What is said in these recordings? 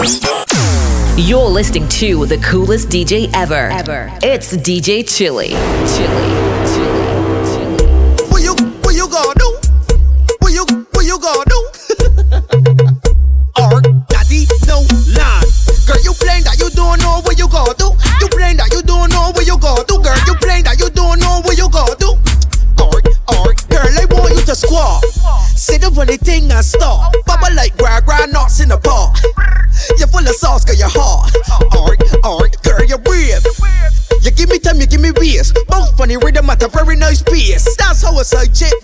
You're listening to the coolest DJ ever. Ever. It's DJ Chilly. Chilly. That's how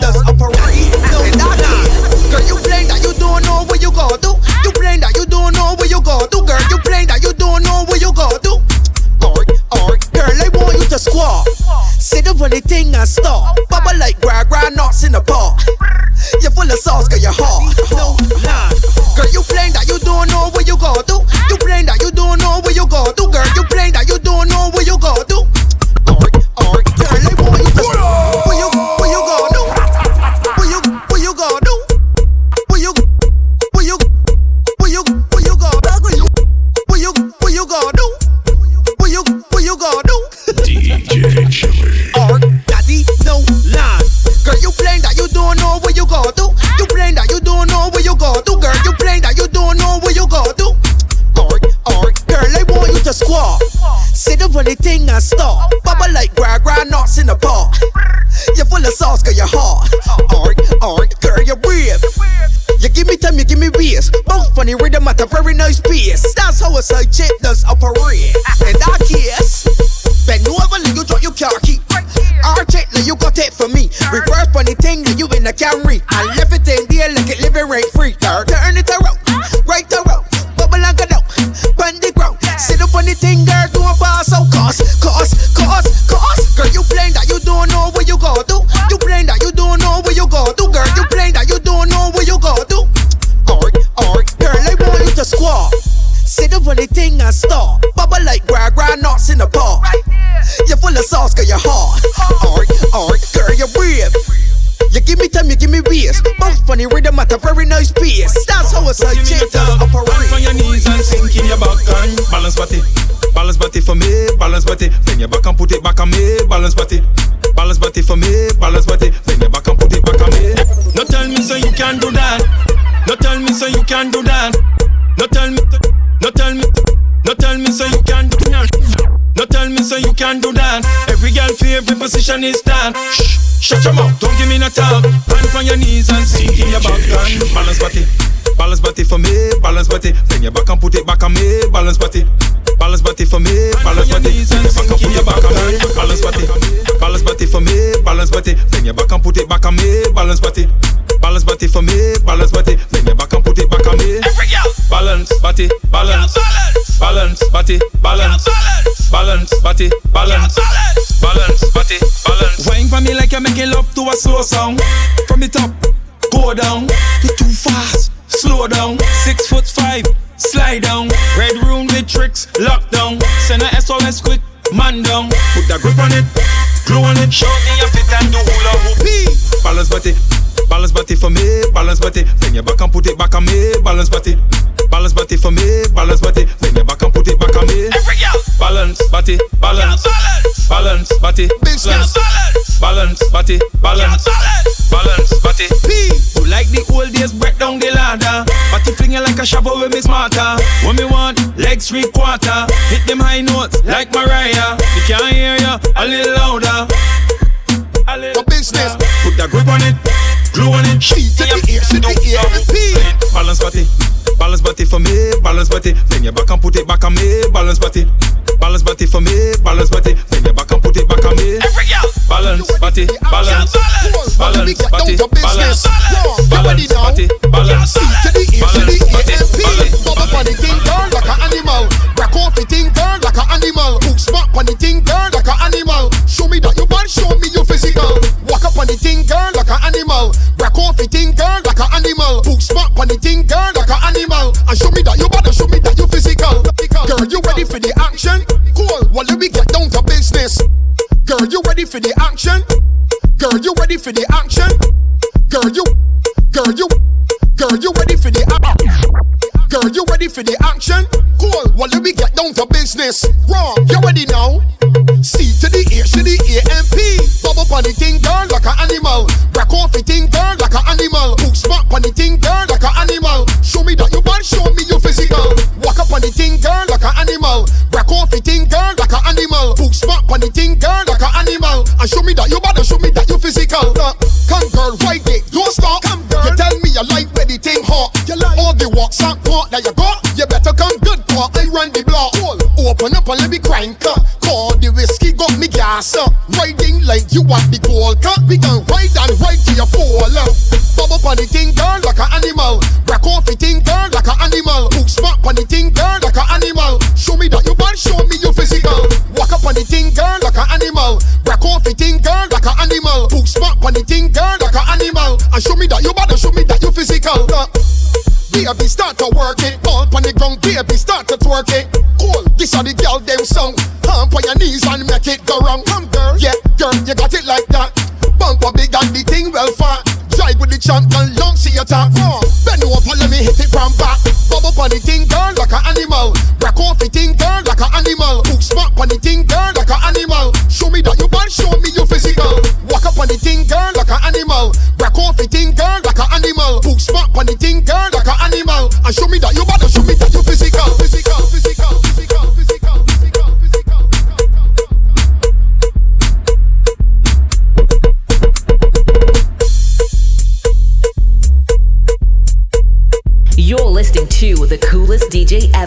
balance body. Balance body for me, balance body. Bend your back and put it back on me, balance body. Balance body for me, balance body. Bend your back and put it back on me. No tell me so you can do that. No tell me so you can do that. No tell me, no tell me, no tell me so you can do that. No tell me so you can do that. Every girl favorite position is that. Shh, shut your mouth, don't give me no talk. Hand on your knees and sink in your back and balance body. Balance body for me, balance body. Bend your back and put it back on me, balance body. On me, balance body. Balance body for me, balance body. Bend your back and put it back on me. Balance body, balance, balance body, balance, balance body, balance, balance body, balance. Wine for me like you're making love to a slow song. From the top, go down. You're too fast, slow down. Six foot five, slide down. Red room with tricks, lockdown. Send a SOS quick, man down. Put that grip on it, body for me, balance body. Bend your back and put it back on me, balance body. Mm. Balance body for me, balance body. Bend your back and put it back on me. Balance body, balance, balance body, balance, balance body, balance, balance body. Who like the old days, break down the ladder. Body flinging like a shovel with me smarter. What me want, legs three quarter. Hit them high notes like Mariah. Me can't hear ya, a little louder. A little business. Put that grip on it, on it. She to the ear, to the ear. Balance body, balance body for me, balance body. Bend your back and put it back on me, balance body. Balance body for me, balance body. Bend your back and put it back on me. Balance body, balance, balance body, balance, balance body, balance, C to the ear, to the balance ear, balance Bubble the thing, girl, like an animal. Crack off the thing, girl, like an animal. Smart on the thing, girl, like an animal. Show me that you bad, show me you physical. Walk up on the thing, girl, like an animal. Crack off the thing, girl, like an animal. Hook smart on the thing, girl, like an animal. And show me that you bad, and show me that you physical. Girl, you ready for the action? Cool. Well, let me get down to business. Girl, you ready for the action? Girl, you ready for the action? Girl, you, girl, you, girl, you ready for the action? Girl, you ready for the action? Cool. Well, let me get down to business. Wrong. You ready now? C to the A to the A M P. On the thing, girl, like an animal. Break off the thing, girl, like an animal. Hook smart on the thing, girl, like an animal. Show me that you bad, show me you physical. Walk up on the thing, girl, like an animal. Break off the thing, girl, like an animal. Hook smart on the thing, girl, like an animal. And show me that you bad, and show me that you physical. Uh, come, girl, right it, don't stop. All the walks and part that you got. You better come good, for I run the block. Open up and let me crank up. Call the whiskey, got me gas up. Riding like you want the gold cup. We can ride and ride till you fall up. Bubble on the thing, girl, like an animal. Break off the thing, girl, like an animal. Hook smart on the thing, girl, like an animal. Show me that you bad, show me you physical. Walk up on the thing, girl, like an animal. Break off the thing, girl, like an animal. Hook smart on the thing, girl, like an animal. And show me that you bad, and show me that you physical. Uh, Baby, start to work it. All on the ground, baby, start to twerk it. Cool, this are the girl them song. Hump on your knees and make it go wrong. Come, girl, yeah, girl, you got it like that. Bumper big and the thing well fat. Drive with the champ and long see your top. Wrong. Bend over, let me hit it from back. Bubble on the thing, girl, like an animal. Break off the thing, girl, like an animal. Hook smart on the thing, girl, like an animal. Show me that you bad, show me your physical. Walk up on the thing, girl, like an animal. Break off the thing, The thing, girl, like an animal. And show me that you show me that you physical, physical. You're listening to the coolest DJ. Ever.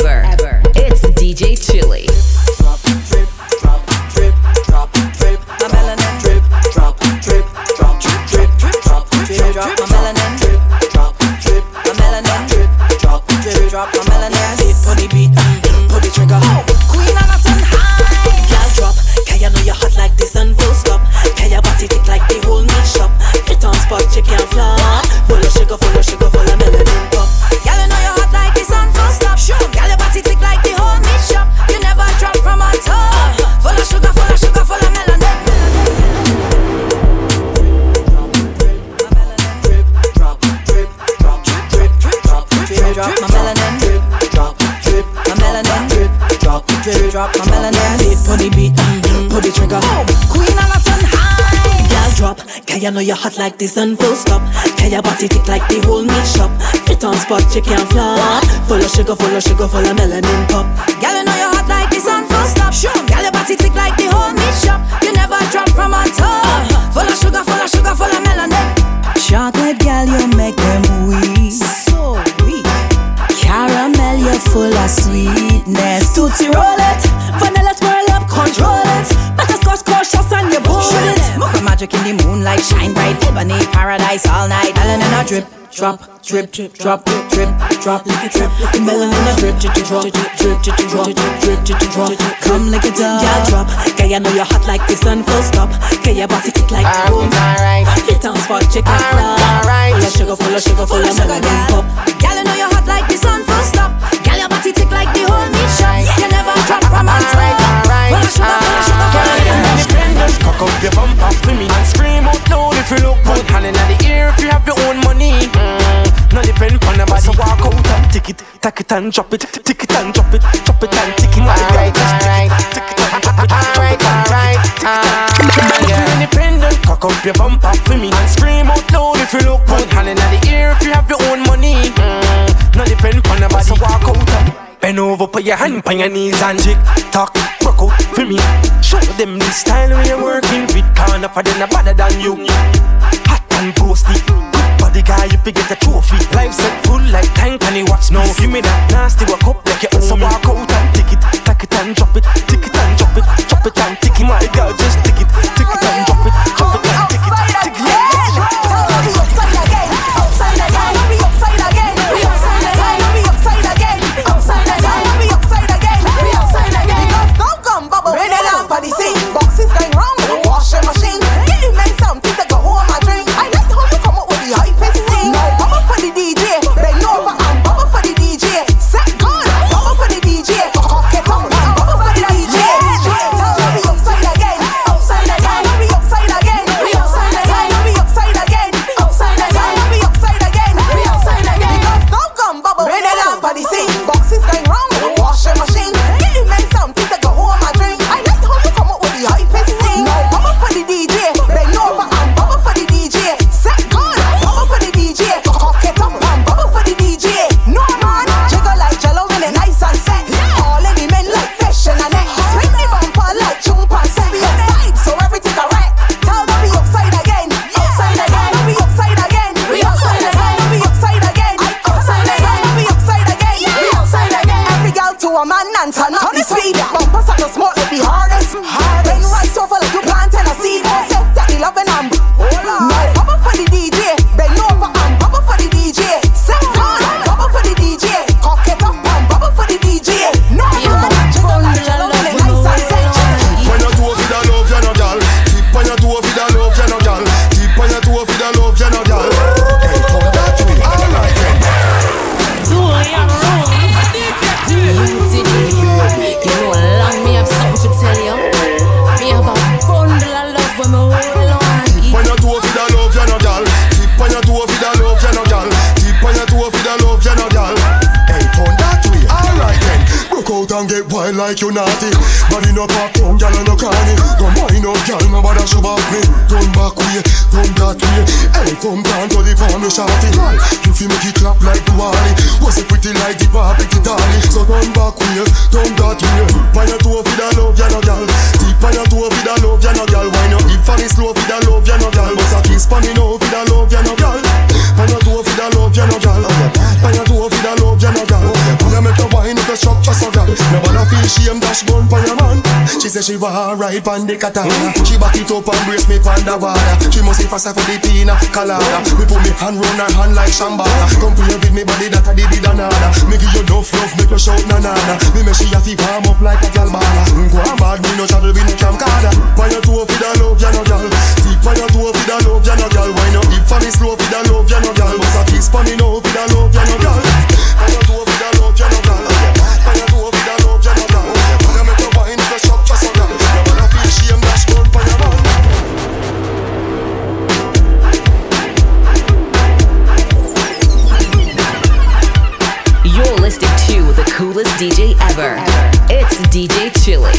Know you're hot like this and full stop? Can your body tick like the whole meat shop? Fit on spot, you can't flop. Full of sugar, full of sugar, full of melanin pop. Girl, you know you're hot like this and full stop. Sure, girl, your body tick like the whole meat shop. You never drop from on top. Uh-huh. Full of sugar, full of sugar, full of melanin. Chocolate girl, you make them weak. So weak. Caramel, you're full of sweetness. Tootsie roll it, magic in the moonlight, shine bright. Ebony paradise all night. Melanin a drip, drop, drip, drip, drop, drip, drop, like a drip. Melanin a drip, drip, drop, drip, drip, drop, drip, drip, drop. Come like a dove. Yeah, drop. Girl, you know you're hot like the sun, full stop. Girl, your body tick like the boom. Fit on spot, check out. Full of sugar, full of sugar, full of melanin pop. Girl, you know you're hot like the sun, full stop. Girl, tick like the whole shop. You never drop from on. Full of sugar, sugar, melanin. Cock up your bumper for me and scream out loud if you look good. Hand in the ear if you have your own money. Mm. No depend on nobody. So walk out and tick it, tack it and drop it, tick it and drop it, drop it and tick it. Alright, alright, tick it and drop it, alright, alright. Man, if you independent, cock up your bumper for me and scream out loud if you look good. Hand in the ear Bend over, put your hand on your knees and tick tock, rock out for me. Show them the style we are working with. Can't offer them a better than you. Hot and ghosty. Good body guy, you forget a trophy. Life set full like tank and you watch now. Give me that nasty walk up like you own So walk out and tick it, tack it and drop it, tick it and drop it, drop it and tick it. My girl, just tick it, tick it, body pan the katana. She back it up and brace me pan the wire. She must be faster for the pina colada. We put me hand round her hand like shambala. Come play with me body that I did it another. Me give you enough love, make you shout na na. Me make she a fi warm up like a gal bala. Mm, go a bad me no travel with no camcorder. Why you two fi the love, you no gal. Deep why you two fi the love, you no gal. Why not? deep for me slow fi the love, you no gal. Bust a kiss for me now fi the love, you no gal. Why you two fi the love, you no gal. ever. It's DJ Chilly.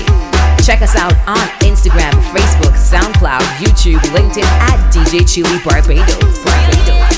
Check us out on Instagram, Facebook, SoundCloud, YouTube, LinkedIn at DJ Chilly Barbados. Barbados.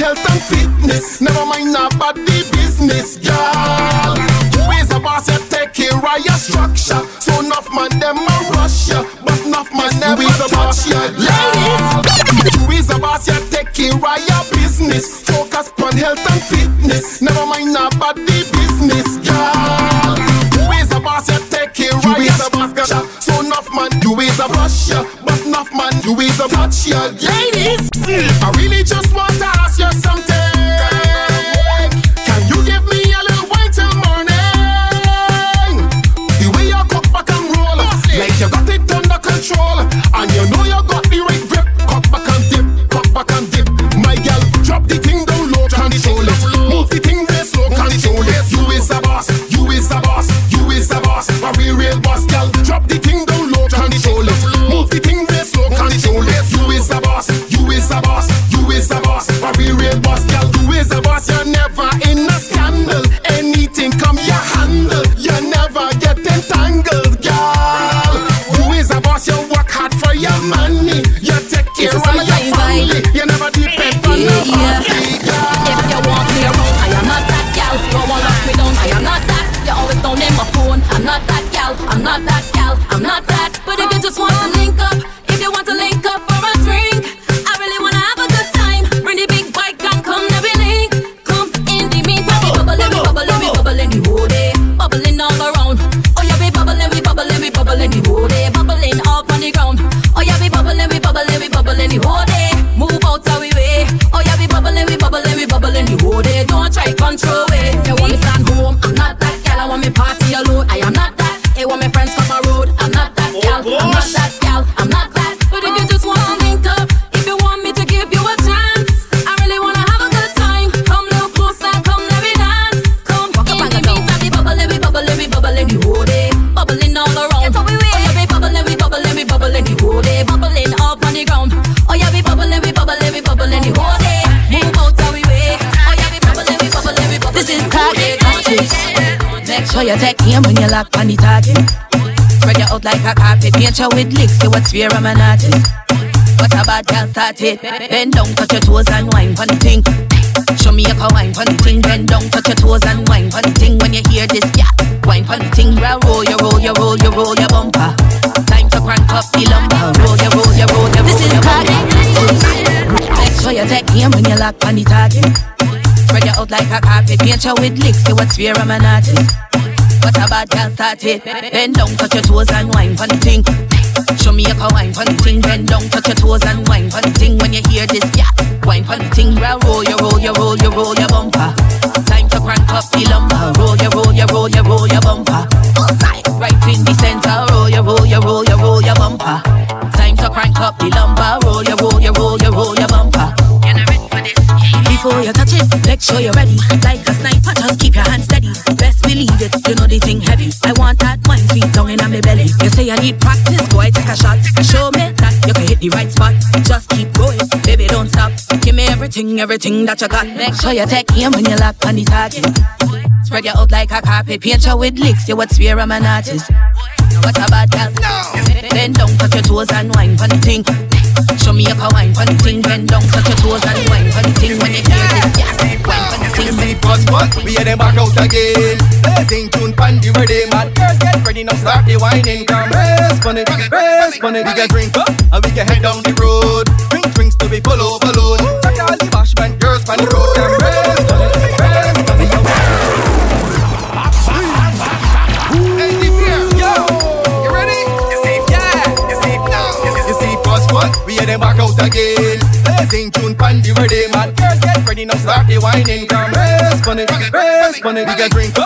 跳 lock on the target. Spread you out like a carpet. Paint you with licks, say what's fear I'm an artist. What a bad can start it. Bend down, touch your toes and wine for the thing. Show me a can wine for the thing. Bend down, touch your toes and wine for the thing. When you hear this, yeah, wine for the thing. Well, roll, you roll, you roll, you roll your bumper. Time to crank up the lumber. Roll, you roll, you roll, you roll your bumper. Make sure you aim when you lock on the target. Spread you out like a carpet. Paint you with licks, say what's fear I'm an artist. What a bad can start it. Bend down, touch your toes and wine for the thing. Show me a can wine for the thing. Bend down, touch your toes and wine for the thing. When you hear this, yeah, wine for the thing. Roll, you roll, you roll, you roll your bumper. Time to crank up the lumber. Roll, you roll, you roll, you roll your bumper. Right, in the center. Roll, you roll, you roll, you roll your bumper. Time to crank up the lumber. Roll, you roll, you roll, you roll your bumper. You not ready for this? Before you touch it, make sure you're ready. Like a sniper, just keep your hands steady. Best believe it, you know the thing heavy. I want that wine sweet down in my belly. You say I need practice, boy, take a shot. Show me that you can hit the right spot. Just keep going, baby, don't stop. Give me everything, everything that you got. Make sure you take aim when you lock on the target. Spread you out like a carpet, paint you with licks. You what's fear I'm an artist. What a bad girl. Bend down, touch your toes and wine for thing. Show me a can wine the thing. Bend down, touch your toes and wine for thing. When you hear this, yes, wine the thing. See first one, we hear them back out again. Sing tune pan the ready man. Girls get ready now, start the whining. Come rest on it, rest on it. We can drink up and we can head down the rest on it. We can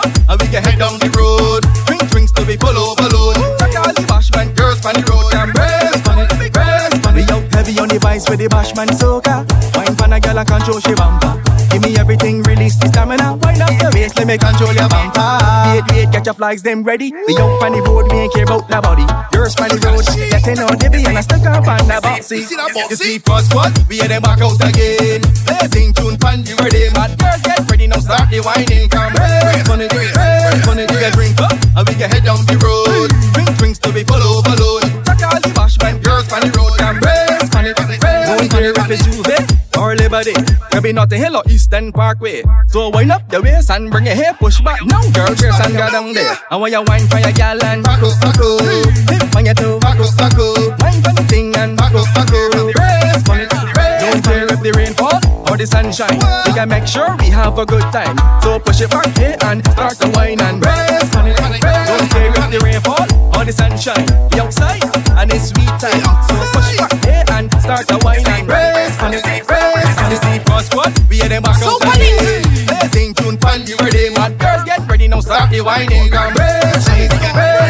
get your flags them ready. We out on the road, we ain't care about the body. Yours on the road, getting on the beat and I stuck up on the boxy. You see that boss? You see first one, we hear them back out again. Sing tune pan the ready man. Girls get ready now, start the whining. Come it, rest on it. We can drink up and we can head down the road. Drink drinks to be full overload. Check all the bashman girls on the road. Come rest on it, rest Don't on care it. if it's J'ouvert or Maybe Notting Hill or Eastern Parkway. So wind up your waist and bring your hair push back. Now, girl, brace and go down there. And when you wine for your gal and back up, hip on your toe. back up. Wine for the thing and Back up, back on it. Don't care if the rain fall or the sunshine. We can make sure we have a good time. So push it back here and start to wine and on it. Don't care if the rain fall or the sunshine. We outside and it's sweet time. So push it back here and start to wine and hear them back out again. Sing tune pan the man. Girls get ready now, start the whining. Come rest on it,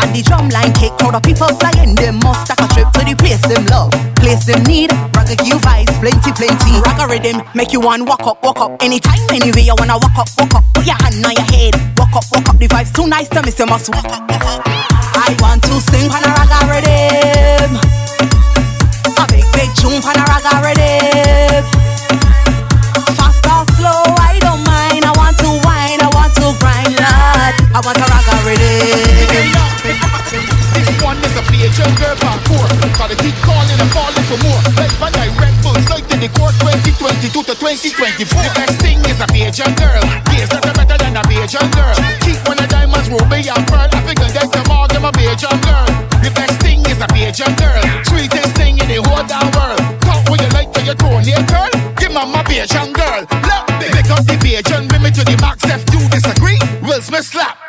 and the drum line kick, crowd of people flying, they must take a trip to the place them love, place them need. Raga give vibes, plenty, plenty. Raga rhythm make you want walk up, walk up. Anytime, anyway, you wanna walk up, walk up. Put your hand on your head, walk up, walk up. The vibes too nice to miss, you must walk up, walk up. I want to sing on a raga rhythm. A big, big them girl, back course So they keep calling and falling for more. Like a direct concert in the court. 2022 to 2024 The best thing is a Bajan girl. Yes, that's better than a Bajan girl. Keep one of diamonds, ruby and pearl. I figure them them all, them a Bajan girl. The best thing is a Bajan girl. Sweetest thing in the whole damn world. Talk what you like to your toenail girl. Give mama Bajan girl. Look, make up the Bajan women to the max If you disagree, Will Smith slap.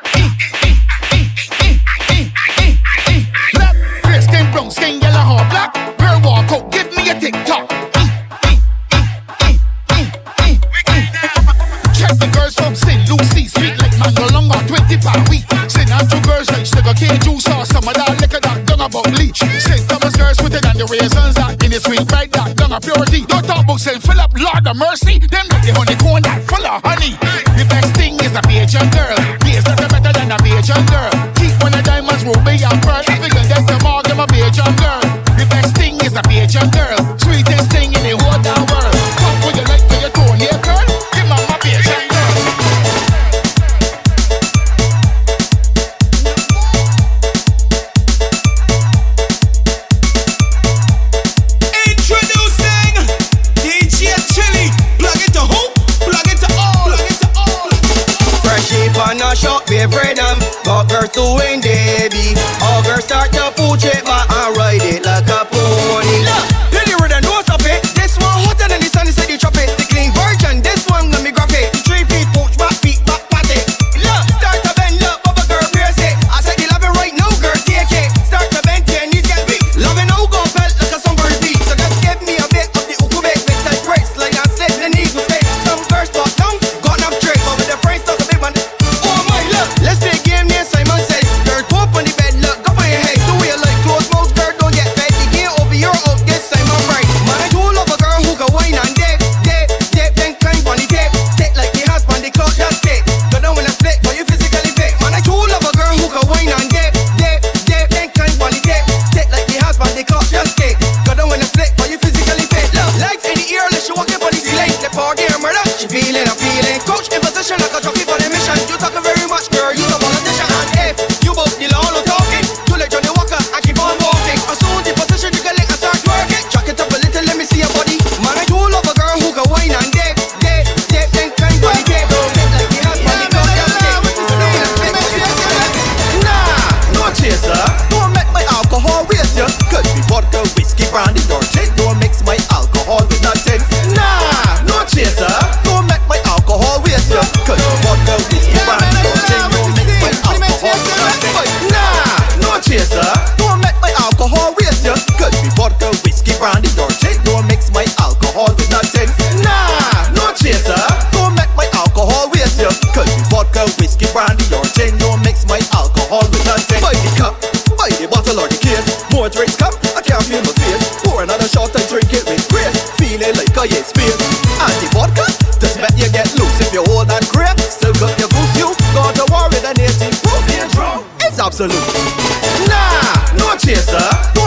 no longer 20 per week. two girls like sugar cane juice or some of that liquor that dung about leech. Say Thomas girls sweeter than the raisins that in the sweet bag that dung of purity. Don't talk about Saint Philip, Lord of mercy. Them that the honeycomb that full of honey. The best thing is a Bajan girl. Yes, that's better than a Bajan girl. Keep one of diamonds, ruby and pearl. If you can get them all, them a Bajan girl. The best thing is a Bajan girl. tight space. Anti vodka, just bet you get loose if you old and grey. Still got your goose, you got to worry than 18 proof. It's absolute. Nah, no chaser.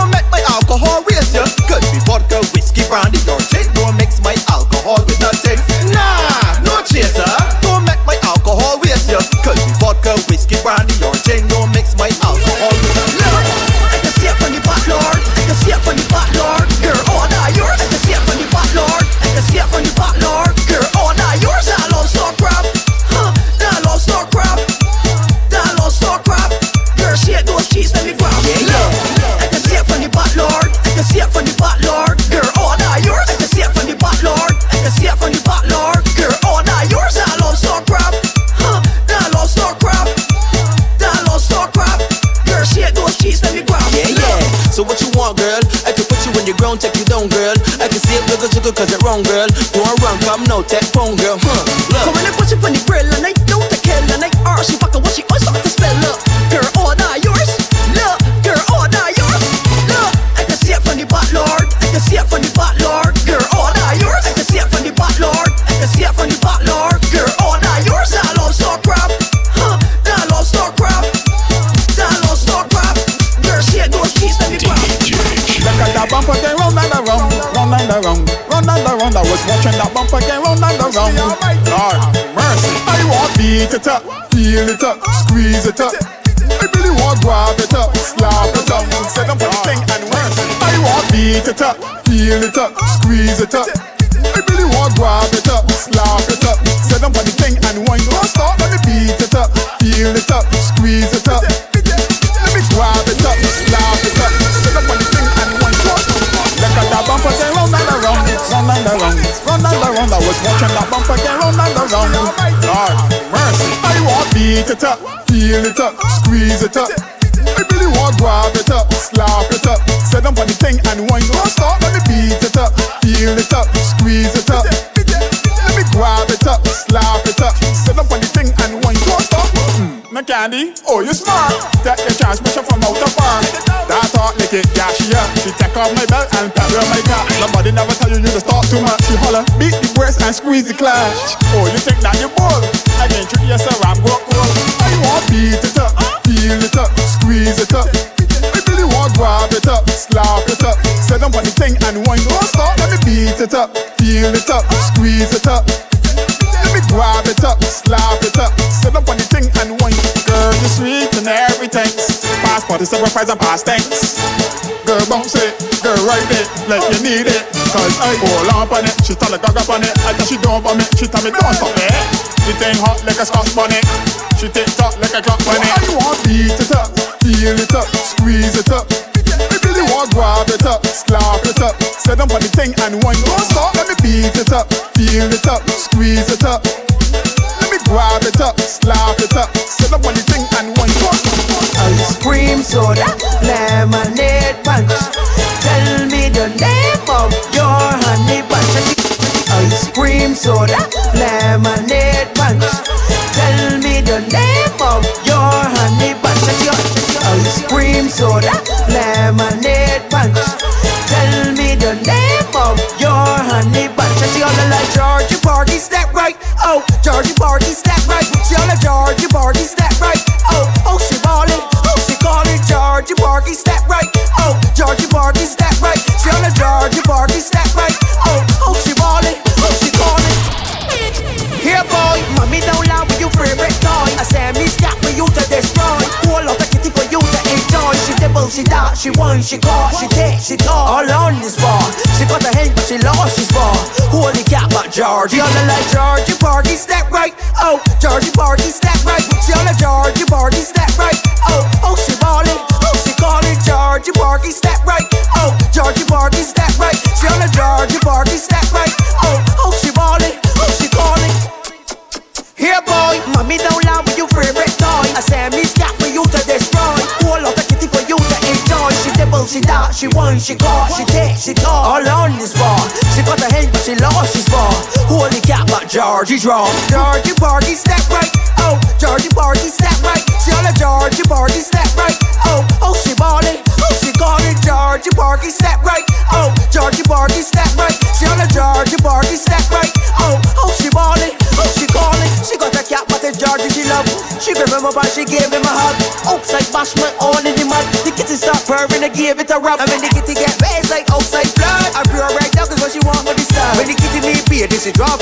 cause it' wrong girl. Go around, run, come now, take phone girl. Huh, look. Come when I push up on the grill. and I it up, feel it up, squeeze it up. I really want grab it up, slap it up, set them for the thing and work. I want beat it up, feel it up, squeeze it up. I really want grab it up, slap it up, set them for the thing and wine. Don't stop, let me beat it up, feel it up, squeeze it up. Let me grab it up, slap it up, set them for the thing and wine. Like a da bumper, then round and around, round and around, round and around. I was watching that bumper, get round and around beat it up, feel it up, squeeze it up. I really want grab it up, slap it up, set up on the thing and wine. Don't stop, let me beat it up, feel it up, squeeze it up. Let me grab it up, slap it up, set up on the thing and wine. Don't stop. Mm, candy, oh you smart. Take your transmission from yeah she up. She take off my belt and on my car. Nobody never tell you you to stop too much. She holler, beat the breast and squeeze the clash. Oh you think that you bull? I can treat yourself, I'm broke roll. I want beat it up, feel it up, squeeze it up. I really want grab it up, slap it up, up on the thing and wine. Don't stop, let me beat it up, feel it up, squeeze it up. Let me grab it up, slap it up, Is several price and past thanks. Girl, bounce it, girl, right it, like you need it. Cause I hold on on it, she tell a gag up on it. I tell she don't want me, she tell me don't stop it. The thing hot like a Scotch bonnet. She tick tock like a clock bunny. I want beat it up, feel it up, squeeze it up. I really want grab it up, slap it up, set up on the thing and wine. Don't stop, let me beat it up, feel it up, squeeze it up. Grab it up, slap it up, set up on the thing and wine. Don't. Ice cream soda, lemonade punch. Tell me the name of your honey bunch. Ice cream soda, lemonade she whine, she call, she. All on this bar. She got a hand, but she lost, she's far. Holy cat, but Georgie on the like Georgie Party, step right. Oh, Georgie Party, Georgie draw. Georgie party, step right. Oh, Georgie party, step right. She on a Georgie party, step right. Oh, oh, she ballin'. Oh, she callin' Georgie party, step right. Oh, Georgie party, step right. She on a Georgie party, step right. Oh, oh, she ballin'. Oh, she callin'. She got a cat, but it's Georgie she love. She grab him up and she gave him a hug. Outside bashment all in the mud. The kitty start purring and give it a rub. And when the kitty get raised like outside blood, I pure right dog is what she want for the star. When the kitty need beer, this she draw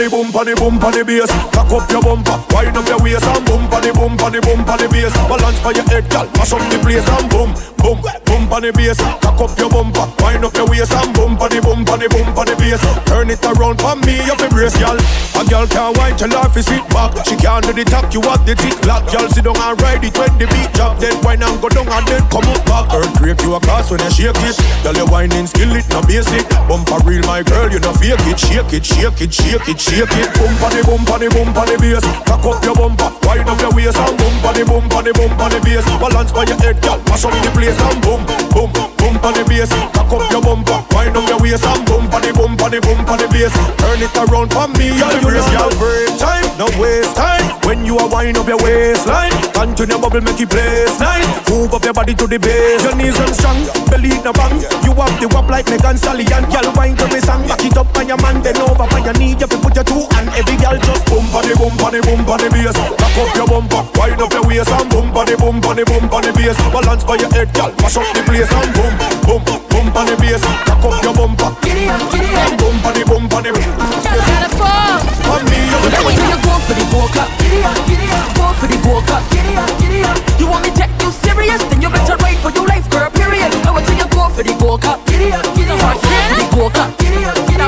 for your bumper, the the bumper, the bass. Cock up your bumper, wind up your waist and bumper, the bumper, the bumper, the bass. Balance for your head, girl, mash up the place and boom, boom, bumper the bass. Cock up your bumper, wind up your waist and bumper, the bumper, the bumper, the bass. Turn it around for me, you fi brace, girl. A girl can't wine till her fi sit back. She can't do the top, you have the tick lock. Girl sit down and ride it when the beat drop. Then wine and go down and then come up back. Earthquake you a cause when you shake it. Girl, you whining skill it, no basic. Bumper real, my girl, you no fake it. Shake it, shake it, shake it, shake it. Bump on the bump on the bump on the bass. Cock up your bumper, wind up your waist and bump on the bump on the bump on the bass. Balance by your head, girl, mash up the place and boom, boom, bump on the bass. Cock up your bumper, wind up your waist and bump on the bump on the bump on the bass. Turn it around for me, girl, you know no break time, no waste time. When you are wind up your waistline, continue bubble, make it place nice. Move up your body to the base, your knees and strong, belly no bang. You have the wop like Megan Stallion, girl, wine to me song, back it up on your man, then over on your knee, you fi put your two and every girl just bump on the bump on the bump on the bass. Back up your bumper, wind up your waist and bump on the bump on the bump on the bass. Balance by your head, girl, mash up the place and boom, boom, bump on the bass. Back up your bumper, giddy up, giddy up, bump on the bump on the bass. Gotta fall. On me, you Let me you go for the go cup. Giddy up, giddy up, go for the go cup. Giddy up, giddy up. You want me take you serious? Then you better wait for your life, girl. Period. I want you go for the go cup. Giddy up, giddy up, go for the go cup. Giddy up, giddy up.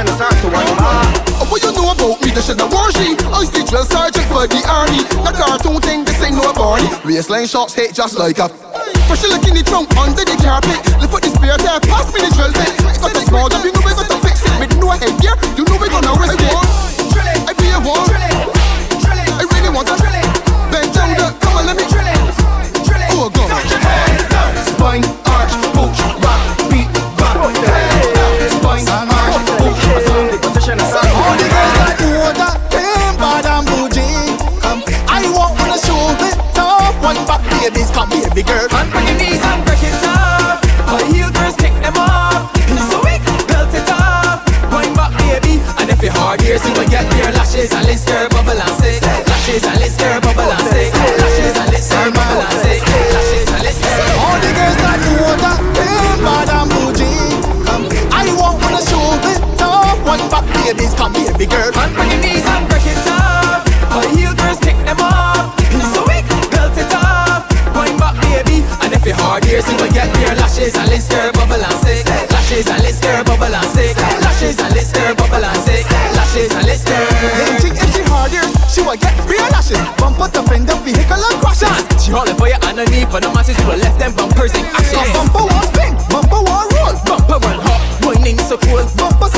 The and start to wind. Uh, What you know about me? This shit a worship. I was the drill sergeant for the army. The cartoon thing, this ain't no Barney. Waistline shots hit just like a. Fresh look in the trunk under the carpet. Lift up the spare tire, pass me the drill bit. Got a small job, you know we got to fix it. With no head gear, you know we gonna risk it. To the vehicle and crashes. She holler for you underneath, but no masses will left them bumpers in ashes. Bumper won't spin, bumper won't roll. Bumper run hot, whining so cool. Bumper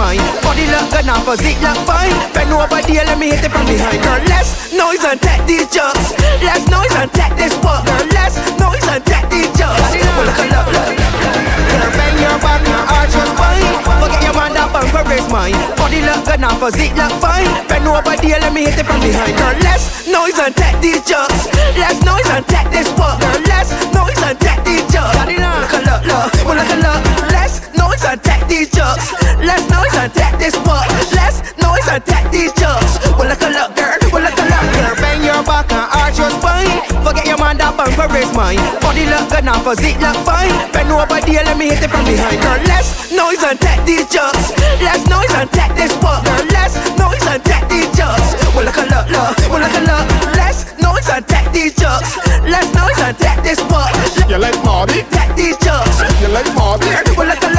mine. Body look good now, physique look fine. Bend over there, let me hit it from behind. Girl, less noise and take these jumps. Less noise and take this walk. Girl, less noise and take these jumps. Well, look, look, look. Girl, bend your back and arch your spine. Forget your man that bumper is mine. Body look good now, physique look fine. Bend over there, let me hit it from behind. Girl, less noise and take these jumps. Less noise and take this walk. Girl, less noise and take these jumps. Look, look, look. Well, look, look. Less take these jumps. Less noise take this walk. Less noise take these jumps. Well, look, look, girl. Well, look, look, girl. Bend your back and arch your spine. Forget your man that bumper is mine. Body look good now, physique look fine. Bend over there, let me hit it from behind. Girl, less noise take these jumps. Less noise take this walk. Girl, less noise take these jumps. Well, look, look, look. Well, look, look. Less noise take these jumps. Less noise take this walk. You like Marty? Take these jumps. You like Marty? Well, look, look.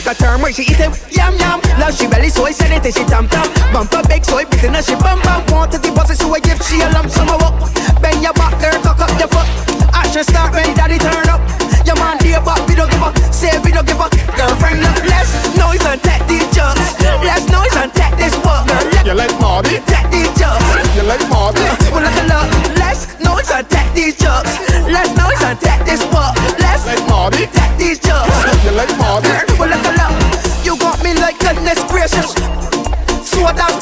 Like a term where she eat it yum yum. Love she belly so I send it she tam tam. Bumper big so I beat in her she bum bum. Want to deposit so I give she a lump sum of up. Bend your back there, cock up your foot. Action start when daddy turn up. Your man dear but we don't give up. Say we don't give up. Girlfriend look less noise and take these jumps. Less noise and take this work. You like Marty? take these jumps. You like Marty? Well, look, look, less noise and take these jumps. Less noise and take this work. Less Like Marty? take these jumps. You like Marty?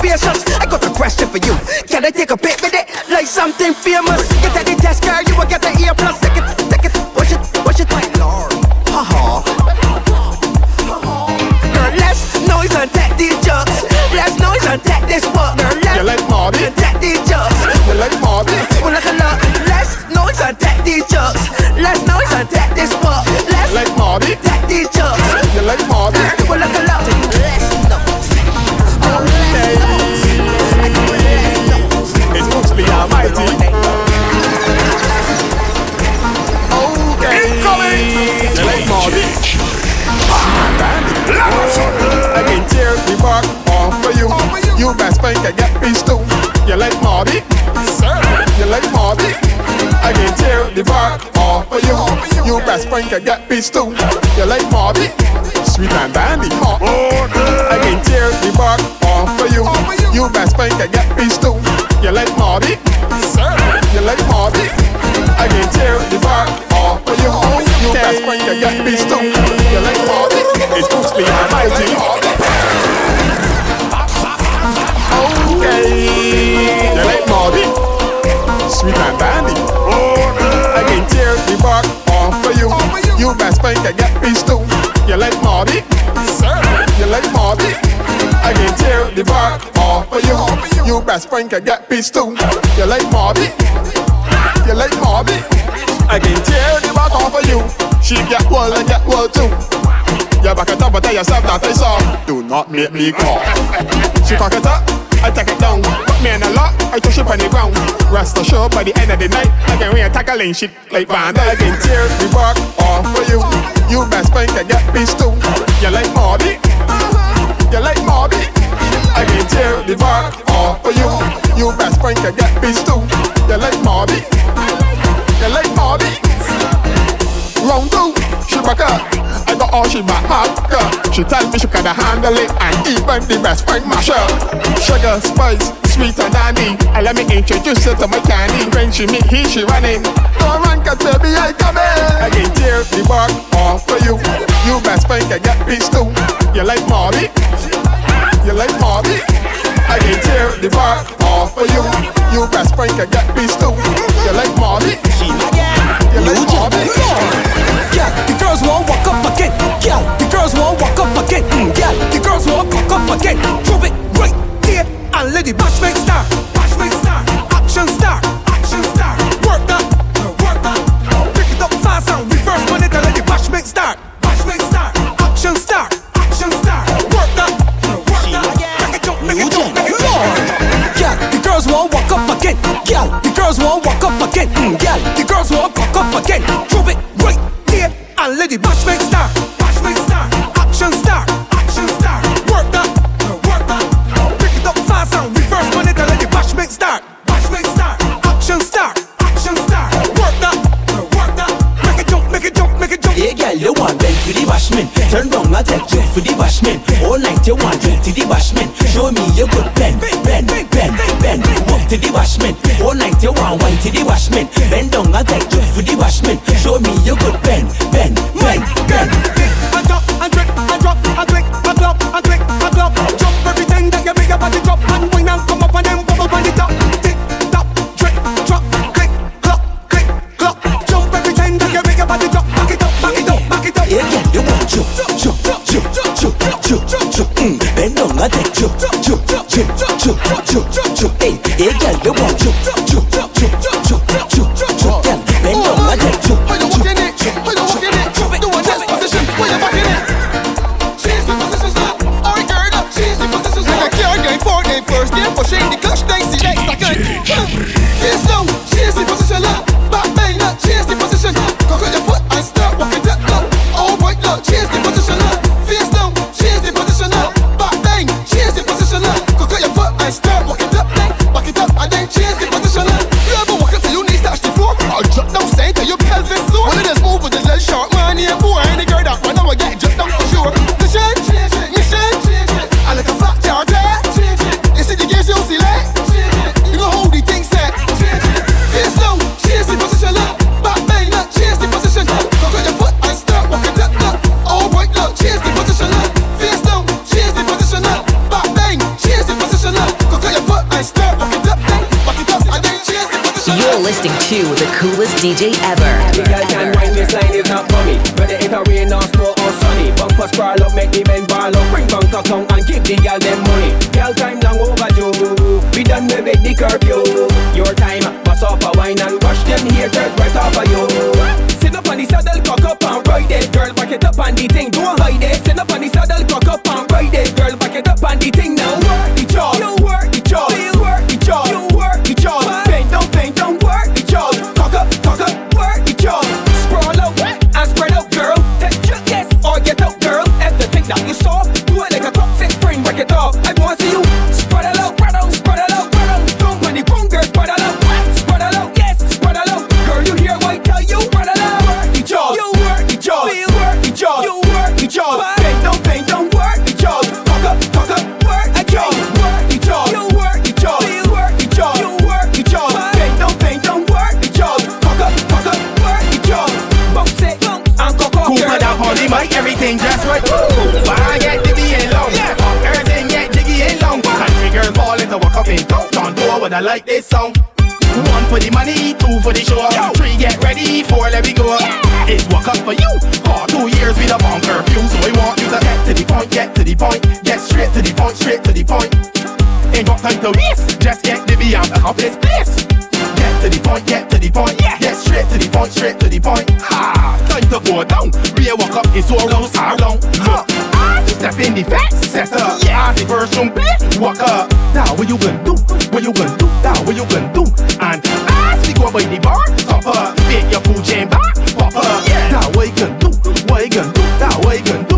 Patience. I got a question for you. Can I take a bit with it? Like something famous. Get at the test, girl. You will get the ear plus. Take it, take it. Push it, push it. My lord. Ha ha. Girl, less noise and take these jumps. Less noise and take this work. Girl, less You like Marty? take these jumps. You like Marty? Spank I get peace too. You like Marty? Sweet and dandy. I can tear the bark off for you. You best spank I get peace too. You like Marty? You like Marty? I can tear the bark off for you. You best spank I get peace too. You like Marty? It's mostly almighty. Okay. You like Marty? Sweet and dandy. You? I can tear the bark off for you. You best friend I get peace too. You like Marty? You like Marty? I can tear the bark off for you. She get well and get well too. You back it up and tell yourself that I saw. Do not make me call. She cock it up, I take it down. Me in a lot, I touch it on the ground. Rest assured by the end of the night, I can win tackling shit like Van I can tear the bark off for you. You best friend I get peace too. You like Marty? You like Marty? I can tear the bark off for you. You best spank I get peace too. You like Marty? You like Marty? Round two, she back. All she back up. She tell me she can handle it and even the best friend masher. Sugar, spice, sweet and dandy. And let me introduce her to my candy. When she meet he, she running. Don't run, cause baby I come in. I can tear the bark off for you. You best friend can get peace too. You like Marty? DJ Ever. I like this song. One for the money, two for the show. Three get ready, four let me go. Yeah. It's what comes for you. For two years with a bomb curfew, so we want you to get to the point, get to the point, get straight to the point, straight to the point. Ain't got time to waste, just get the beyond of this place. Get to the point, get to the point, yeah. get straight to the point, straight to the point. Ha! Time to go down, be a walk up, it's so long, so long. Look. Step in the fat setter. Yeah. I first on blitz, walk up. Now what you gonna do? What you gonna do? Now what you gonna do? And I speak go the bar, top up. Fit your food chain back, pop up. Yeah. Now what you gonna do? What you gonna do? Now what you gonna do?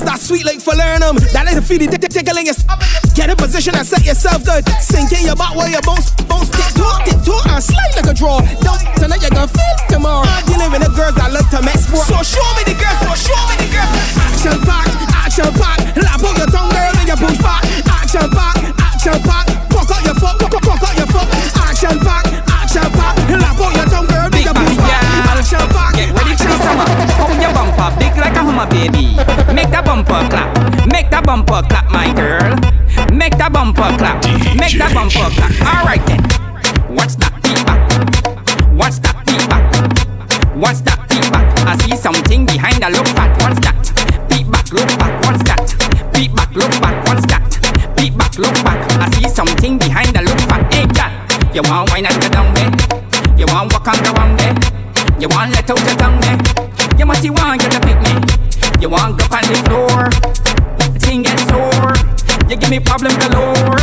girls that sweet like for learn them. That little feedy tick tickling is Get in position and set yourself good. Sink in your butt while your bones, bounce, tick tock, tick tock, and slide like a draw. Don't tonight you're gonna feel tomorrow. I'm dealing with the girls that love to make sport. So show me the girls, so show me the girls. Action pack, action pack. Lap on your tongue, girl, and your push back. Action pack, action pack. Fuck out your foot, fuck, fuck out your foot. Action pack, action pack. Lap on your tongue, girl, and your push back. Action pack, Get ready for the summer. Pump your bumper, big like a hummer, baby. Make that bumper clap. Make that bumper clap, my girl. Make that bumper clap. Make that bumper clap. All right then. What's that feedback? What's that feedback? What's that feedback? I see something behind the look fat. What's that? Feedback, look back. What's that? Feedback, look back. What's that? Feedback, look back. I see something behind the look back. Hey, girl, you want wine and go down there? You want walk on the round there? You want let out your tongue there? You must you want you to pick me. You want go on the floor? Thing get sore. You give me problem galore.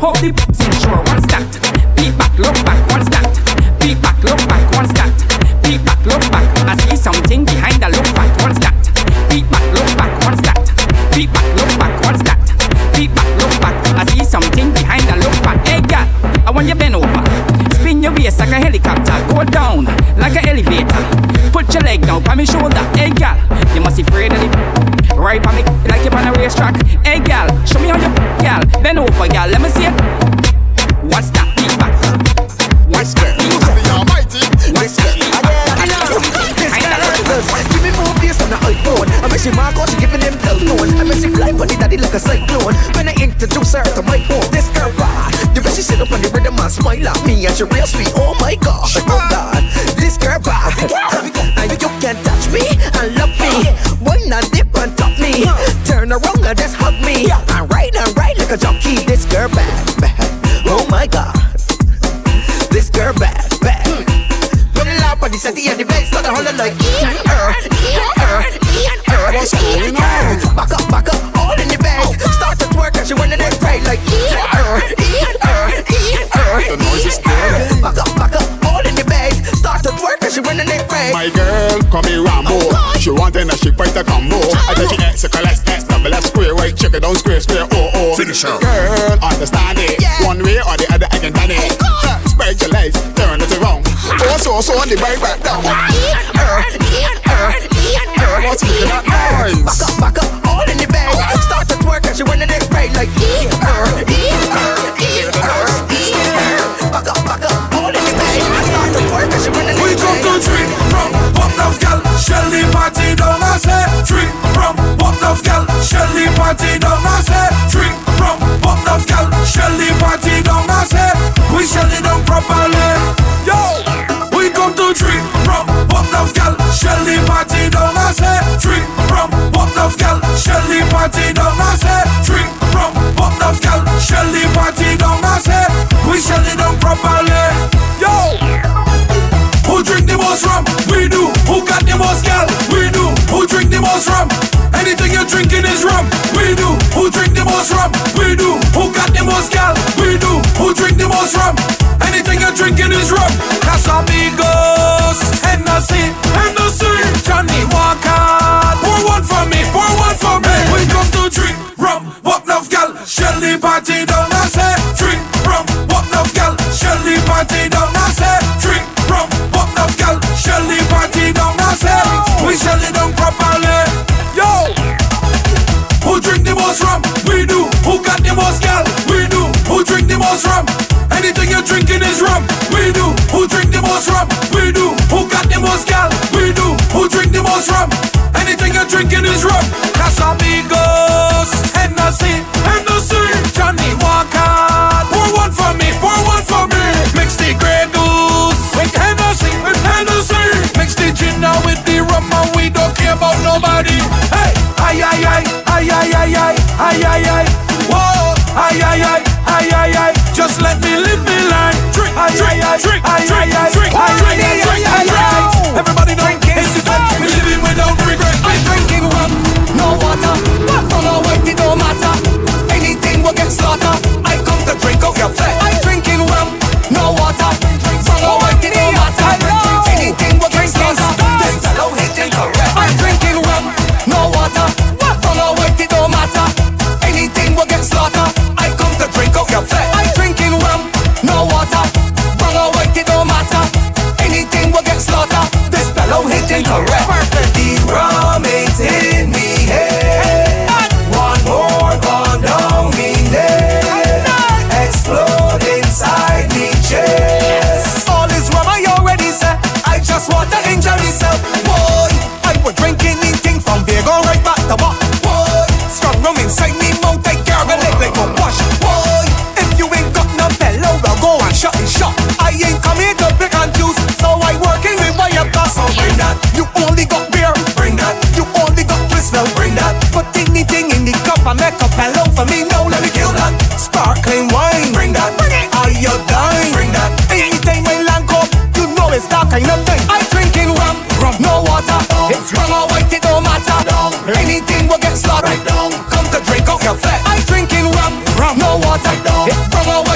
Hold the pussy sure. What's that? Beat back, look back. What's that? Beat back, look back. What's that? Beat back, look back. I see something behind the look back. What's that? Beat back, look back. What's that? Beat back, look back. What's that? Beat back, look back. I see something behind the look back. Hey, girl, I want you bend over. Spin your waist like a helicopter. Go down like an elevator. Put your leg down on my shoulder. Hey, girl, you must be afraid of it. Right on me like you're on a racetrack. Hey, girl, show me how you, girl. Bend over, girl. Let me see it. What's that feedback? What's that? What's Give me more bass on the iPhone. I miss you, Marco, she giving them hell. I miss you, fly money daddy like a cyclone. When I introduce her to my home, this girl bad. The way she sit up on the rhythm and smile at me, and she real sweet. Oh my gosh, oh God, this girl bad. Turn around and just hug me. And ride and ride like a jockey. This most rum? We do. Who got the most gal? We do. Who drink the most rum? Anything you're drinking is rum. Casamigos, Hennessy, Hennessy, Johnnie Walker. Pour one for me, pour one for me. Mix the Grey Goose with Hennessy, with Hennessy. Mix the gin now with the rum and we don't care about nobody. Hey, ay ay ay, ay ay ay ay, ay ay ay. Whoa, ay ay ay, ay ay ay. Just let me live my life. Drink, ay ay ay, drink, ay ay ay, drink, ay ay ay, drink, ay ay. Everybody drinking, it's the time. We living without regret. I'm drinking rum, no water. ain't correct. I drinking rum, rum, no water, no. It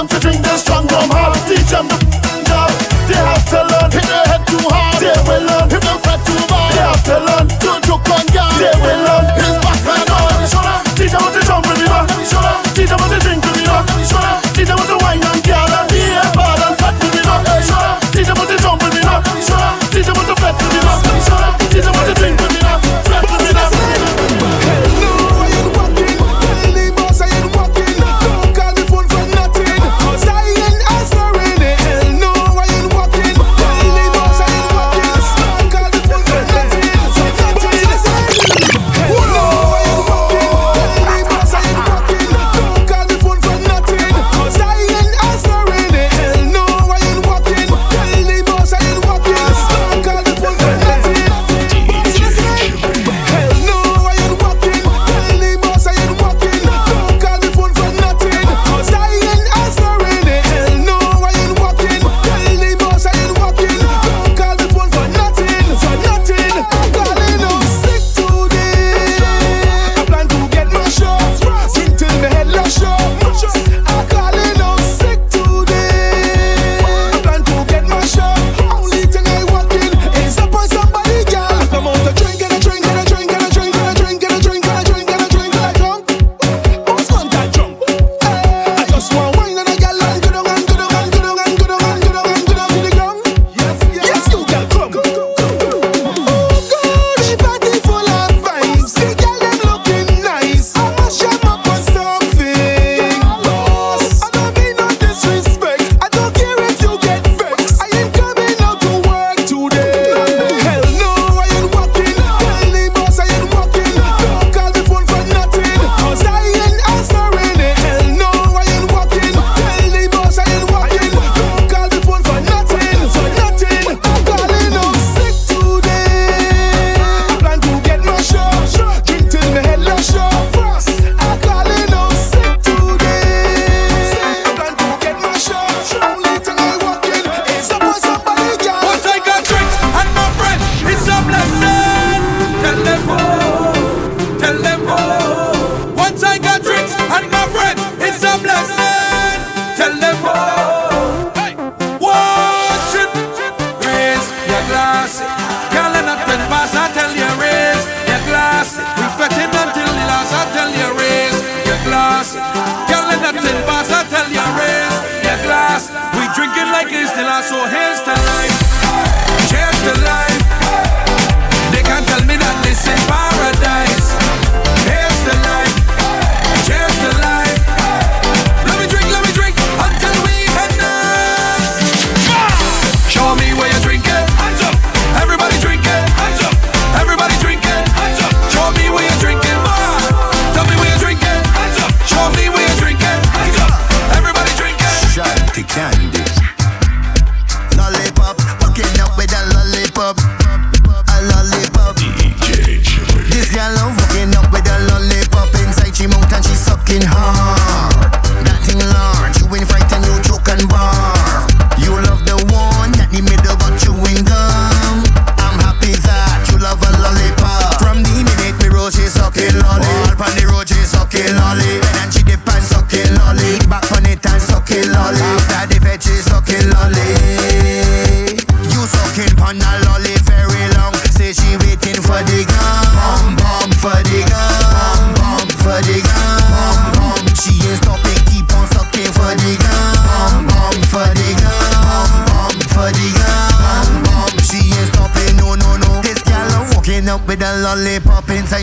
them to drink their strong rum hard. Teach them the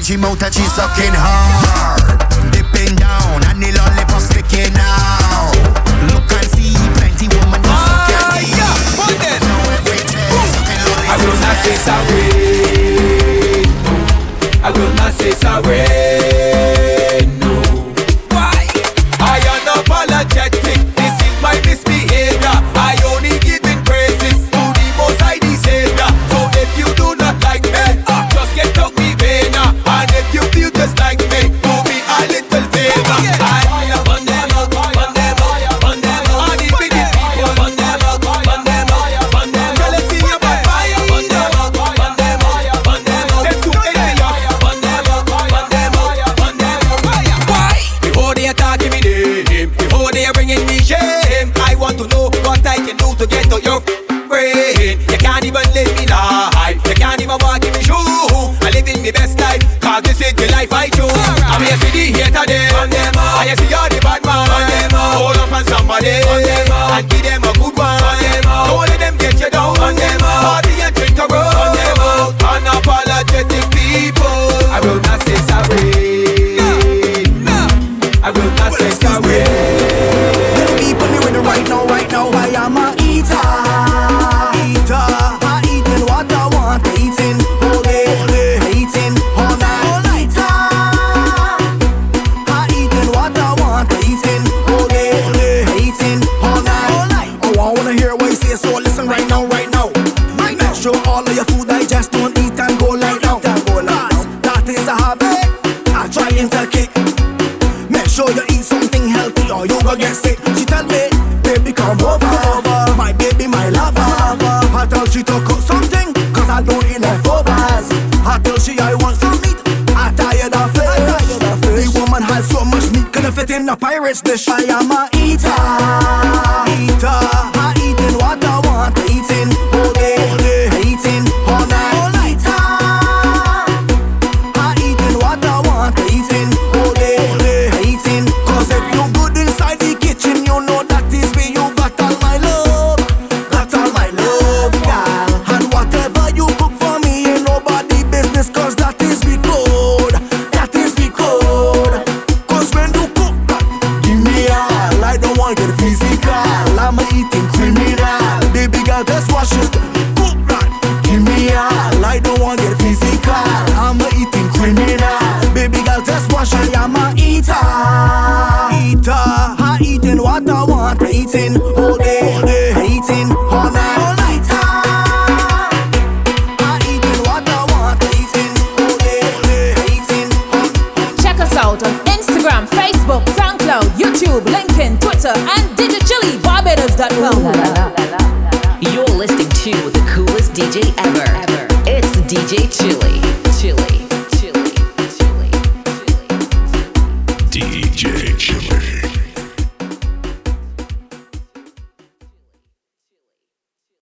lollipop inside she mouth and sucking hard. Pirate's dish. I